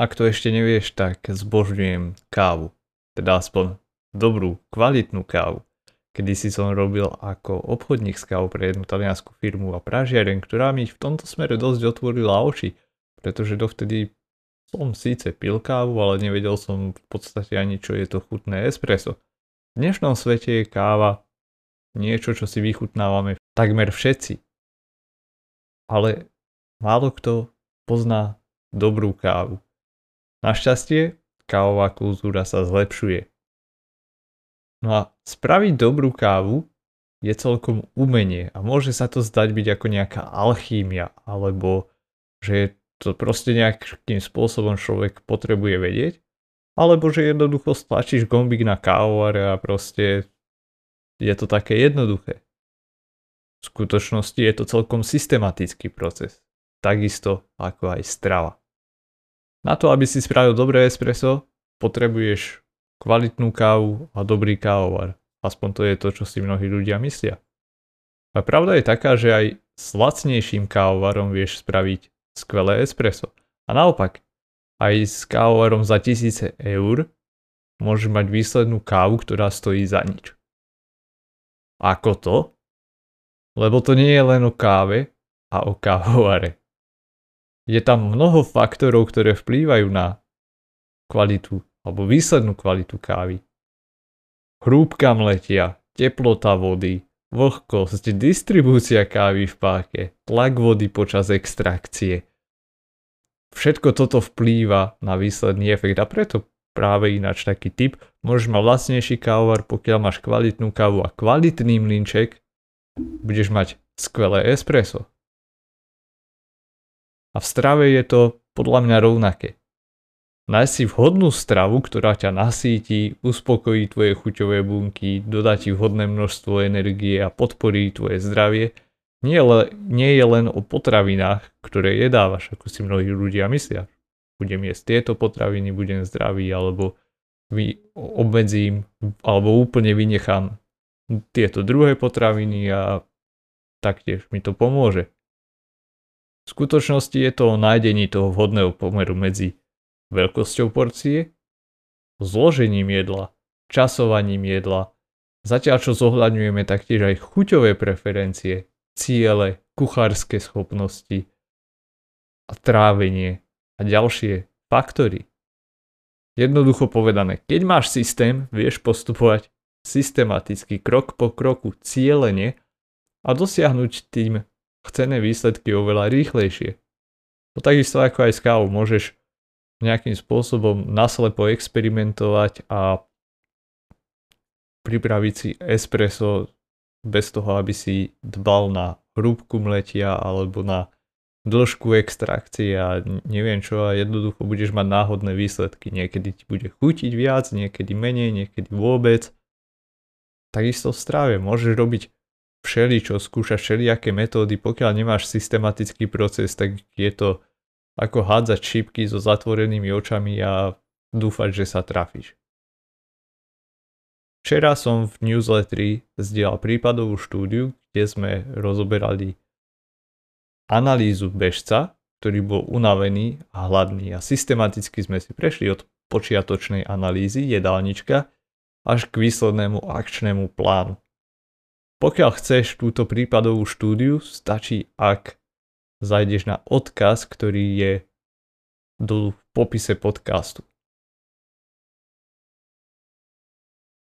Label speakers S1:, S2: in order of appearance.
S1: Ak to ešte nevieš, tak zbožňujem kávu. Teda aspoň dobrú, kvalitnú kávu. Kedy si som robil ako obchodník s kávou pre jednu taliansku firmu a pražiareň, ktorá mi v tomto smere dosť otvorila oči, pretože dovtedy som síce pil kávu, ale nevedel som v podstate ani čo je to chutné espresso. V dnešnom svete je káva niečo, čo si vychutnávame takmer všetci. Ale málo kto pozná dobrú kávu. Našťastie, kávová kultúra sa zlepšuje. No a spraviť dobrú kávu je celkom umenie a môže sa to zdať byť ako nejaká alchímia, alebo že je to proste nejakým spôsobom človek potrebuje vedieť, alebo že jednoducho stlačíš gombík na kávovare a proste je to také jednoduché. V skutočnosti je to celkom systematický proces, takisto ako aj strava. Na to, aby si spravil dobré espresso, potrebuješ kvalitnú kávu a dobrý kávovar. Aspoň to je to, čo si mnohí ľudia myslia. A pravda je taká, že aj s lacnejším kávovarom vieš spraviť skvelé espresso. A naopak, aj s kávovarom za tisíce eur môžeš mať výslednú kávu, ktorá stojí za nič. Ako to? Lebo to nie je len o káve a o kávovare je tam mnoho faktorov, ktoré vplývajú na kvalitu alebo výslednú kvalitu kávy. Hrúbka mletia, teplota vody, vlhkosť, distribúcia kávy v páke, tlak vody počas extrakcie. Všetko toto vplýva na výsledný efekt a preto práve ináč taký typ, môžeš mať vlastnejší kávovar, pokiaľ máš kvalitnú kávu a kvalitný mlinček, budeš mať skvelé espresso. A v strave je to podľa mňa rovnaké. Nájsť si vhodnú stravu, ktorá ťa nasíti, uspokojí tvoje chuťové bunky, dodá ti vhodné množstvo energie a podporí tvoje zdravie, nie, le, nie je len o potravinách, ktoré jedávaš, ako si mnohí ľudia myslia. Budem jesť tieto potraviny, budem zdravý, alebo vy, obmedzím, alebo úplne vynechám tieto druhé potraviny a taktiež mi to pomôže. V skutočnosti je to o nájdení toho vhodného pomeru medzi veľkosťou porcie, zložením jedla, časovaním jedla, zatiaľ čo zohľadňujeme taktiež aj chuťové preferencie, ciele, kuchárske schopnosti a trávenie a ďalšie faktory. Jednoducho povedané, keď máš systém, vieš postupovať systematicky, krok po kroku, cieľene a dosiahnuť tým chcené výsledky oveľa rýchlejšie. No takisto ako aj s kávou môžeš nejakým spôsobom naslepo experimentovať a pripraviť si espresso bez toho, aby si dbal na hrúbku mletia alebo na dĺžku extrakcie a neviem čo a jednoducho budeš mať náhodné výsledky. Niekedy ti bude chutiť viac, niekedy menej, niekedy vôbec. Takisto v strave môžeš robiť všeličo, skúšaš všelijaké metódy, pokiaľ nemáš systematický proces, tak je to ako hádzať šípky so zatvorenými očami a dúfať, že sa trafíš. Včera som v newsletteri zdieľal prípadovú štúdiu, kde sme rozoberali analýzu bežca, ktorý bol unavený a hladný a systematicky sme si prešli od počiatočnej analýzy jedálnička až k výslednému akčnému plánu. Pokiaľ chceš túto prípadovú štúdiu, stačí ak zajdeš na odkaz, ktorý je dolu v popise podcastu.